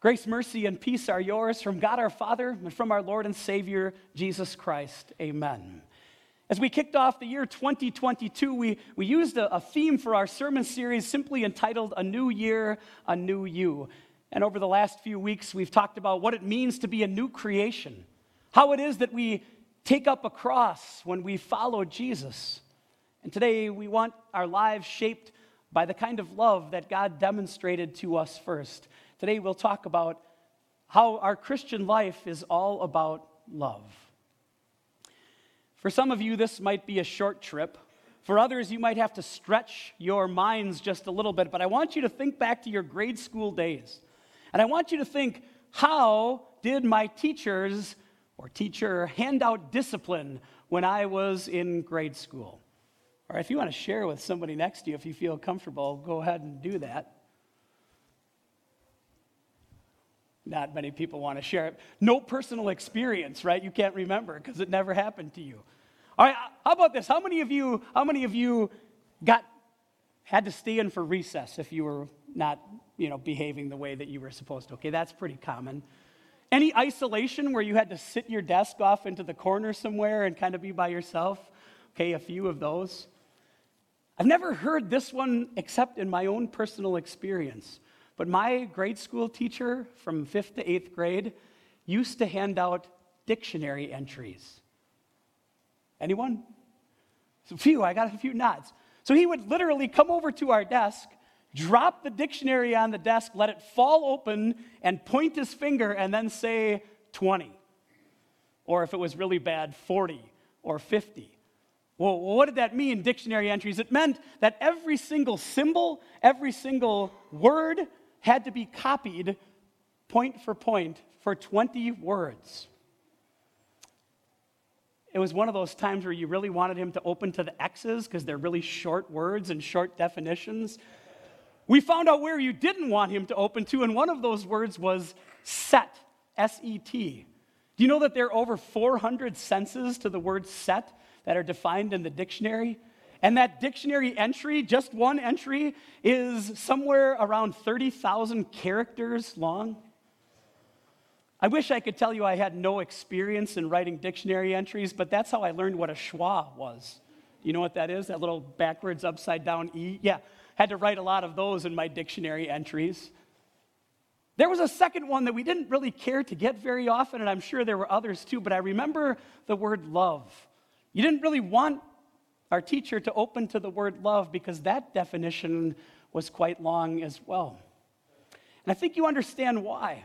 Grace, mercy, and peace are yours from God our Father and from our Lord and Savior, Jesus Christ. Amen. As we kicked off the year 2022, we, we used a, a theme for our sermon series simply entitled A New Year, A New You. And over the last few weeks, we've talked about what it means to be a new creation, how it is that we take up a cross when we follow Jesus. And today, we want our lives shaped by the kind of love that God demonstrated to us first. Today we'll talk about how our Christian life is all about love. For some of you, this might be a short trip. For others, you might have to stretch your minds just a little bit. But I want you to think back to your grade school days. And I want you to think how did my teachers or teacher hand out discipline when I was in grade school? Or if you want to share with somebody next to you, if you feel comfortable, go ahead and do that. Not many people want to share it. No personal experience, right? You can't remember because it never happened to you. All right, how about this? How many of you, how many of you got had to stay in for recess if you were not, you know, behaving the way that you were supposed to? Okay, that's pretty common. Any isolation where you had to sit your desk off into the corner somewhere and kind of be by yourself? Okay, a few of those. I've never heard this one except in my own personal experience. But my grade school teacher from fifth to eighth grade used to hand out dictionary entries. Anyone? So few, I got a few nods. So he would literally come over to our desk, drop the dictionary on the desk, let it fall open, and point his finger and then say 20. Or if it was really bad, 40 or 50. Well, what did that mean, dictionary entries? It meant that every single symbol, every single word, had to be copied point for point for 20 words. It was one of those times where you really wanted him to open to the X's because they're really short words and short definitions. We found out where you didn't want him to open to, and one of those words was set, S E T. Do you know that there are over 400 senses to the word set that are defined in the dictionary? And that dictionary entry, just one entry, is somewhere around 30,000 characters long. I wish I could tell you I had no experience in writing dictionary entries, but that's how I learned what a schwa was. You know what that is? That little backwards, upside down E? Yeah, had to write a lot of those in my dictionary entries. There was a second one that we didn't really care to get very often, and I'm sure there were others too, but I remember the word love. You didn't really want our teacher to open to the word love because that definition was quite long as well. And I think you understand why.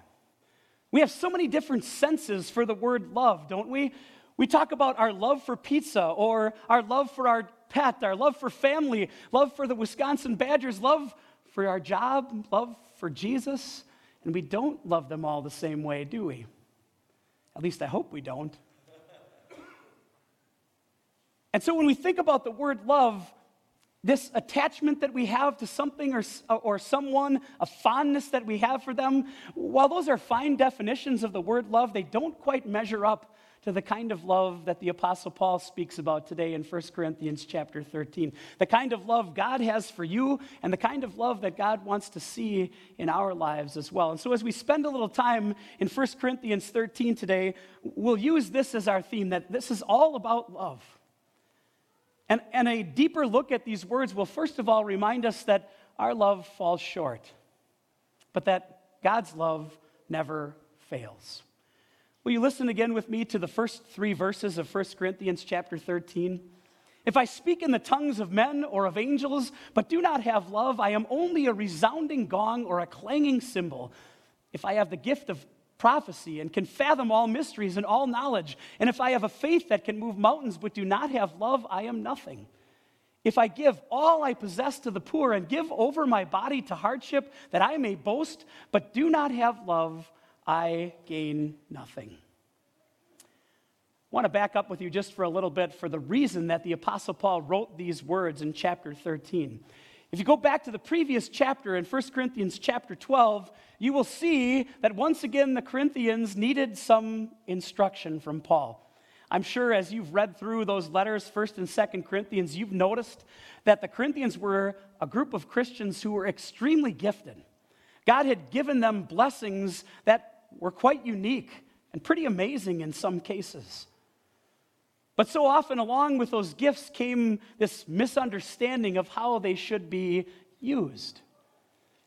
We have so many different senses for the word love, don't we? We talk about our love for pizza or our love for our pet, our love for family, love for the Wisconsin Badgers, love for our job, love for Jesus, and we don't love them all the same way, do we? At least I hope we don't. And so when we think about the word love, this attachment that we have to something or, uh, or someone, a fondness that we have for them, while those are fine definitions of the word love, they don't quite measure up to the kind of love that the apostle paul speaks about today in 1 corinthians chapter 13 the kind of love god has for you and the kind of love that god wants to see in our lives as well. And so as we spend a little time in 1 corinthians 13 today we'll use this as our theme that this is all about love and, and a deeper look at these words will, first of all, remind us that our love falls short, but that God's love never fails. Will you listen again with me to the first three verses of 1 Corinthians chapter 13? If I speak in the tongues of men or of angels, but do not have love, I am only a resounding gong or a clanging cymbal. If I have the gift of prophecy and can fathom all mysteries and all knowledge. And if I have a faith that can move mountains but do not have love, I am nothing. If I give all I possess to the poor and give over my body to hardship that I may boast, but do not have love, I gain nothing. I want to back up with you just for a little bit for the reason that the Apostle Paul wrote these words in chapter 13. If you go back to the previous chapter in 1 Corinthians chapter 12, you will see that once again the Corinthians needed some instruction from Paul. I'm sure as you've read through those letters, 1st and 2nd Corinthians, you've noticed that the Corinthians were a group of Christians who were extremely gifted. God had given them blessings that were quite unique and pretty amazing in some cases. But so often, along with those gifts, came this misunderstanding of how they should be used.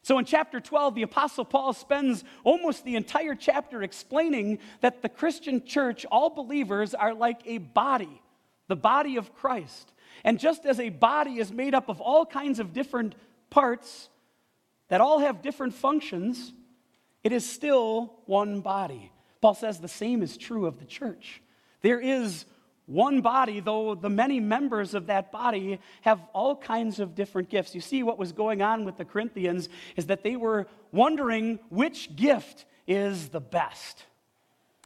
So in chapter 12, the Apostle Paul spends almost the entire chapter explaining that the Christian church, all believers, are like a body, the body of Christ. And just as a body is made up of all kinds of different parts that all have different functions, it is still one body. Paul says the same is true of the church. There is one body, though the many members of that body have all kinds of different gifts. You see, what was going on with the Corinthians is that they were wondering which gift is the best.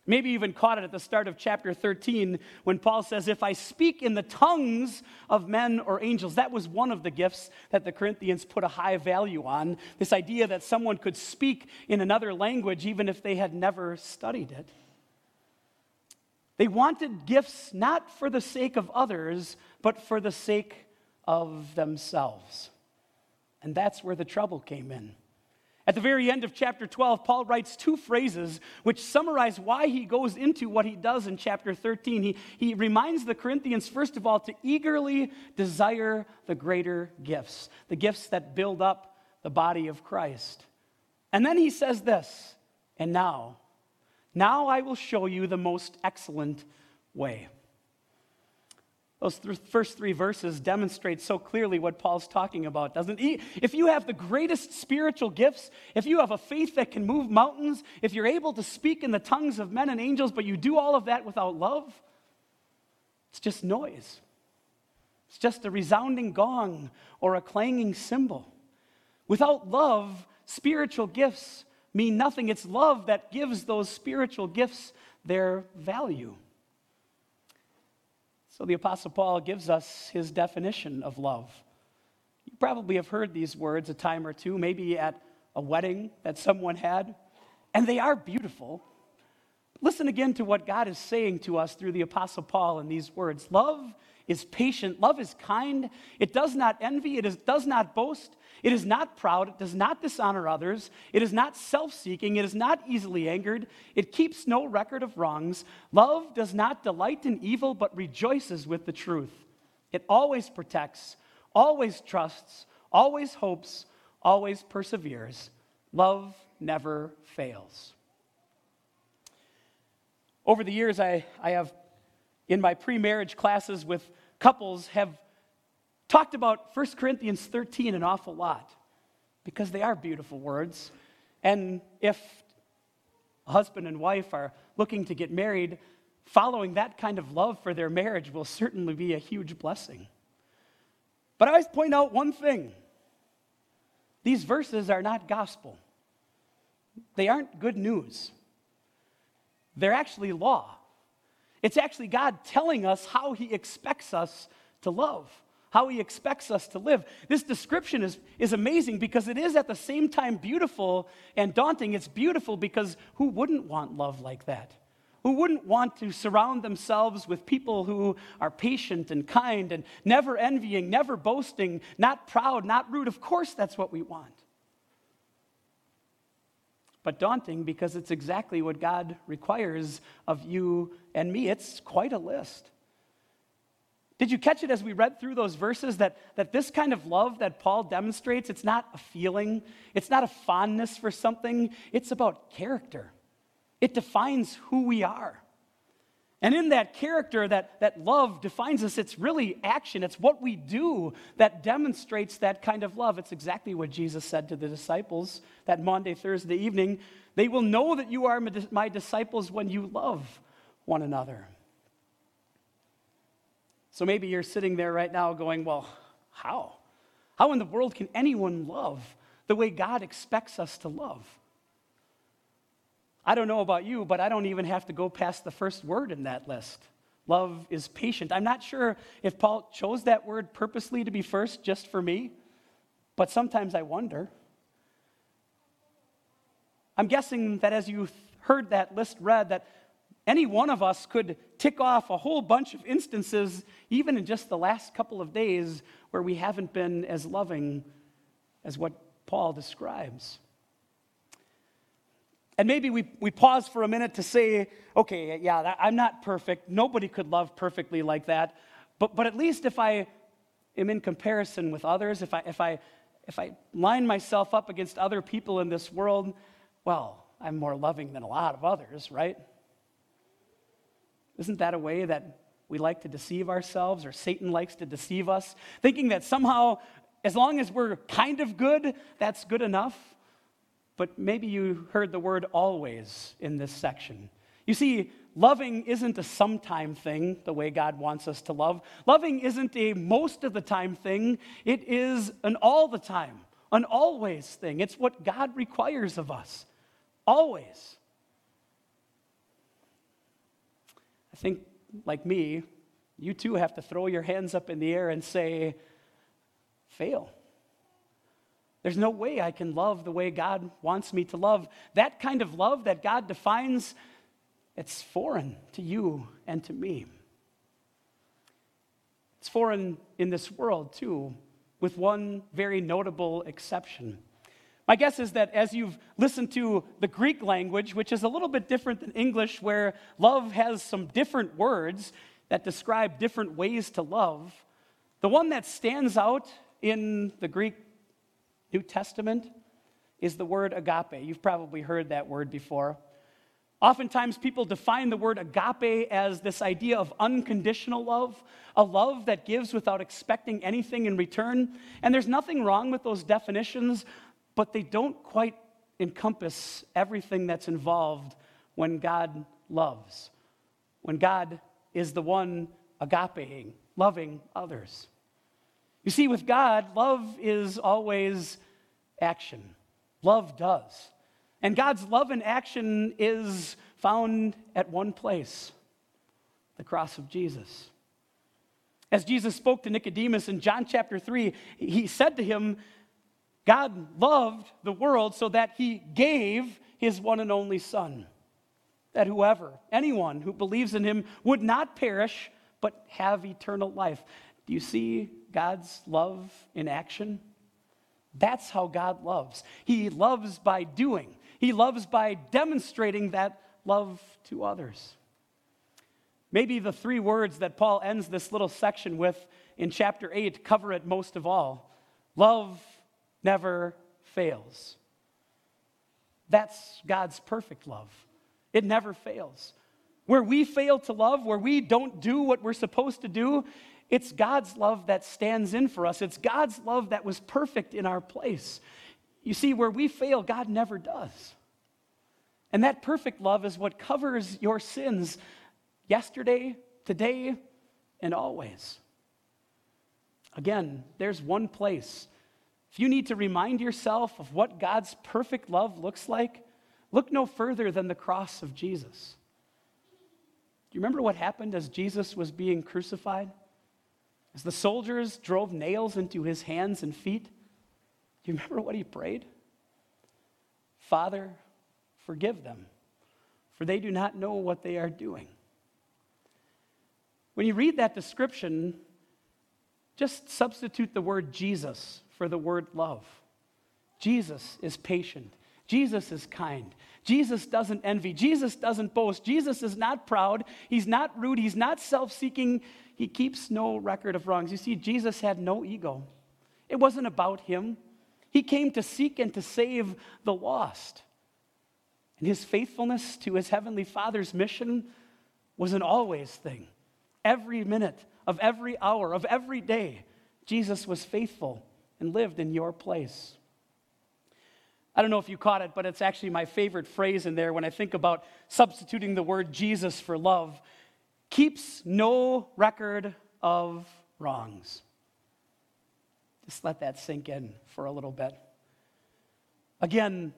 Maybe even caught it at the start of chapter 13 when Paul says, If I speak in the tongues of men or angels, that was one of the gifts that the Corinthians put a high value on. This idea that someone could speak in another language even if they had never studied it. They wanted gifts not for the sake of others, but for the sake of themselves. And that's where the trouble came in. At the very end of chapter 12, Paul writes two phrases which summarize why he goes into what he does in chapter 13. He, he reminds the Corinthians, first of all, to eagerly desire the greater gifts, the gifts that build up the body of Christ. And then he says this, and now, now I will show you the most excellent way. Those th- first three verses demonstrate so clearly what Paul's talking about, doesn't he? If you have the greatest spiritual gifts, if you have a faith that can move mountains, if you're able to speak in the tongues of men and angels, but you do all of that without love, it's just noise. It's just a resounding gong or a clanging cymbal. Without love, spiritual gifts mean nothing. It's love that gives those spiritual gifts their value. So the Apostle Paul gives us his definition of love. You probably have heard these words a time or two, maybe at a wedding that someone had, and they are beautiful. Listen again to what God is saying to us through the Apostle Paul in these words Love is patient, love is kind, it does not envy, it is, does not boast, it is not proud, it does not dishonor others, it is not self seeking, it is not easily angered, it keeps no record of wrongs. Love does not delight in evil, but rejoices with the truth. It always protects, always trusts, always hopes, always perseveres. Love never fails. Over the years, I, I have, in my pre marriage classes with couples, have talked about 1 Corinthians 13 an awful lot because they are beautiful words. And if a husband and wife are looking to get married, following that kind of love for their marriage will certainly be a huge blessing. But I always point out one thing these verses are not gospel, they aren't good news. They're actually law. It's actually God telling us how He expects us to love how he expects us to live. This description is, is amazing because it is at the same time beautiful and daunting. It's beautiful because who wouldn't want love like that? Who wouldn't want to surround themselves with people who are patient and kind and never envying, never boasting, not proud, not rude? Of course, that's what we want. But daunting because it's exactly what God requires of you and me. It's quite a list. Did you catch it as we read through those verses that, that this kind of love that Paul demonstrates, it's not a feeling, it's not a fondness for something, it's about character. It defines who we are. And in that character, that, that love defines us, it's really action. It's what we do that demonstrates that kind of love. It's exactly what Jesus said to the disciples that Maundy, Thursday evening. They will know that you are my disciples when you love one another. So maybe you're sitting there right now going, well, how? How in the world can anyone love the way God expects us to love? I don't know about you, but I don't even have to go past the first word in that list. Love is patient. I'm not sure if Paul chose that word purposely to be first just for me, but sometimes I wonder. I'm guessing that as you heard that list read, that any one of us could tick off a whole bunch of instances, even in just the last couple of days, where we haven't been as loving as what Paul describes. And maybe we, we pause for a minute to say, okay, yeah, I'm not perfect. Nobody could love perfectly like that. But, but at least if I am in comparison with others, if I, if, I, if I line myself up against other people in this world, well, I'm more loving than a lot of others, right? Isn't that a way that we like to deceive ourselves or Satan likes to deceive us, thinking that somehow, as long as we're kind of good, that's good enough? But maybe you heard the word always in this section. You see, loving isn't a sometime thing the way God wants us to love. Loving isn't a most of the time thing, it is an all the time, an always thing. It's what God requires of us. Always. I think, like me, you too have to throw your hands up in the air and say, fail. There's no way I can love the way God wants me to love. That kind of love that God defines, it's foreign to you and to me. It's foreign in this world, too, with one very notable exception. My guess is that as you've listened to the Greek language, which is a little bit different than English, where love has some different words that describe different ways to love, the one that stands out in the Greek New Testament is the word agape. You've probably heard that word before. Oftentimes, people define the word agape as this idea of unconditional love, a love that gives without expecting anything in return. And there's nothing wrong with those definitions, but they don't quite encompass everything that's involved when God loves, when God is the one agapeing, loving others. You see, with God, love is always action. Love does. And God's love and action is found at one place the cross of Jesus. As Jesus spoke to Nicodemus in John chapter 3, he said to him, God loved the world so that he gave his one and only Son, that whoever, anyone who believes in him, would not perish, but have eternal life. Do you see God's love in action? That's how God loves. He loves by doing, He loves by demonstrating that love to others. Maybe the three words that Paul ends this little section with in chapter 8 cover it most of all love never fails. That's God's perfect love. It never fails. Where we fail to love, where we don't do what we're supposed to do, it's God's love that stands in for us. It's God's love that was perfect in our place. You see, where we fail, God never does. And that perfect love is what covers your sins yesterday, today, and always. Again, there's one place. If you need to remind yourself of what God's perfect love looks like, look no further than the cross of Jesus. Do you remember what happened as Jesus was being crucified? As the soldiers drove nails into his hands and feet, do you remember what he prayed? Father, forgive them, for they do not know what they are doing. When you read that description, just substitute the word Jesus for the word love. Jesus is patient. Jesus is kind. Jesus doesn't envy. Jesus doesn't boast. Jesus is not proud. He's not rude. He's not self seeking. He keeps no record of wrongs. You see, Jesus had no ego, it wasn't about him. He came to seek and to save the lost. And his faithfulness to his heavenly Father's mission was an always thing. Every minute of every hour of every day, Jesus was faithful and lived in your place. I don't know if you caught it, but it's actually my favorite phrase in there when I think about substituting the word Jesus for love keeps no record of wrongs. Just let that sink in for a little bit. Again,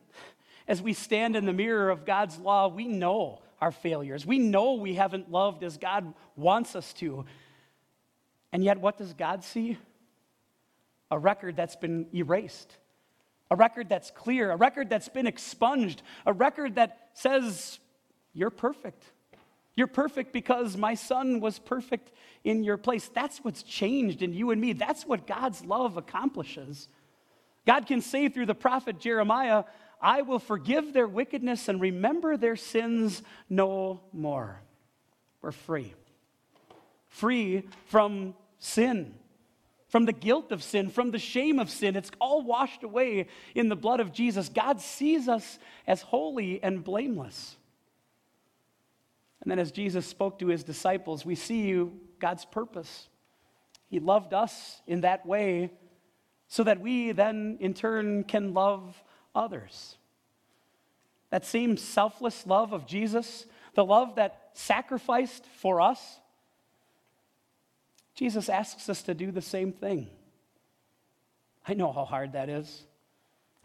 as we stand in the mirror of God's law, we know our failures. We know we haven't loved as God wants us to. And yet, what does God see? A record that's been erased, a record that's clear, a record that's been expunged, a record that says, You're perfect. You're perfect because my son was perfect in your place. That's what's changed in you and me. That's what God's love accomplishes. God can say through the prophet Jeremiah, I will forgive their wickedness and remember their sins no more. We're free. Free from sin, from the guilt of sin, from the shame of sin. It's all washed away in the blood of Jesus. God sees us as holy and blameless. And then, as Jesus spoke to his disciples, we see you God's purpose. He loved us in that way so that we then, in turn, can love others. That same selfless love of Jesus, the love that sacrificed for us, Jesus asks us to do the same thing. I know how hard that is.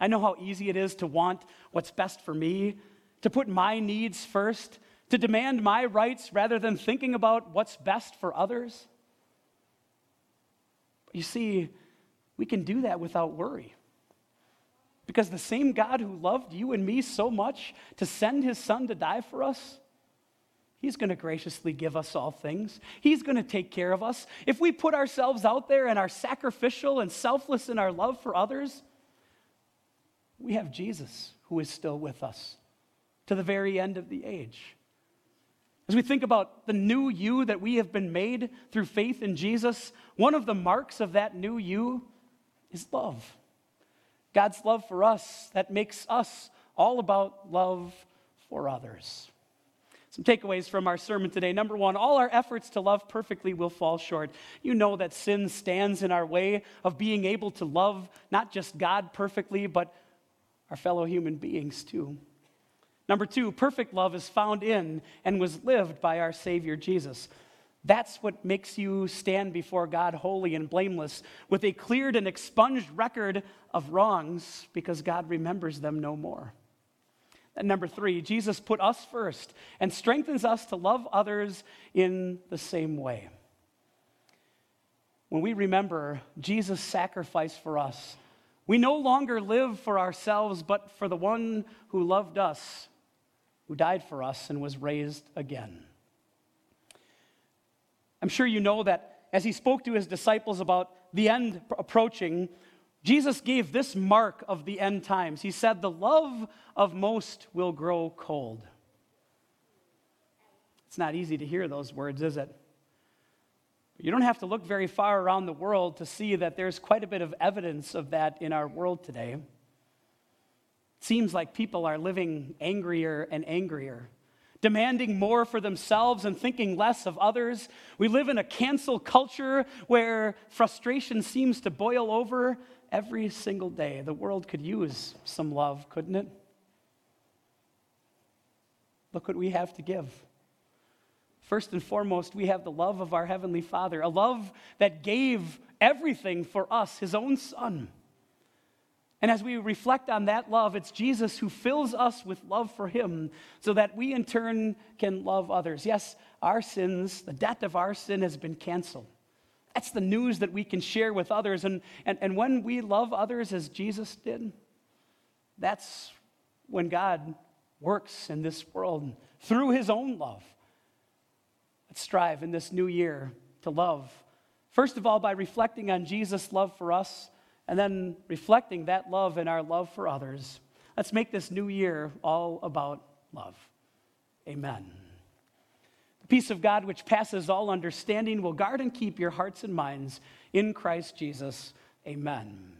I know how easy it is to want what's best for me, to put my needs first, to demand my rights rather than thinking about what's best for others. You see, we can do that without worry. Because the same God who loved you and me so much to send his son to die for us, he's going to graciously give us all things. He's going to take care of us. If we put ourselves out there and are sacrificial and selfless in our love for others, we have Jesus who is still with us to the very end of the age. As we think about the new you that we have been made through faith in Jesus, one of the marks of that new you is love. God's love for us that makes us all about love for others. Some takeaways from our sermon today. Number one, all our efforts to love perfectly will fall short. You know that sin stands in our way of being able to love not just God perfectly, but our fellow human beings too. Number two, perfect love is found in and was lived by our Savior Jesus. That's what makes you stand before God holy and blameless with a cleared and expunged record of wrongs because God remembers them no more. And number three, Jesus put us first and strengthens us to love others in the same way. When we remember Jesus' sacrifice for us, we no longer live for ourselves, but for the one who loved us who died for us and was raised again. I'm sure you know that as he spoke to his disciples about the end approaching, Jesus gave this mark of the end times. He said, The love of most will grow cold. It's not easy to hear those words, is it? You don't have to look very far around the world to see that there's quite a bit of evidence of that in our world today seems like people are living angrier and angrier, demanding more for themselves and thinking less of others. We live in a cancel culture where frustration seems to boil over every single day. The world could use some love, couldn't it? Look what we have to give. First and foremost, we have the love of our Heavenly Father, a love that gave everything for us, His own Son. And as we reflect on that love, it's Jesus who fills us with love for Him so that we in turn can love others. Yes, our sins, the debt of our sin has been canceled. That's the news that we can share with others. And, and, and when we love others as Jesus did, that's when God works in this world through His own love. Let's strive in this new year to love. First of all, by reflecting on Jesus' love for us and then reflecting that love and our love for others. Let's make this new year all about love. Amen. The peace of God, which passes all understanding, will guard and keep your hearts and minds in Christ Jesus. Amen.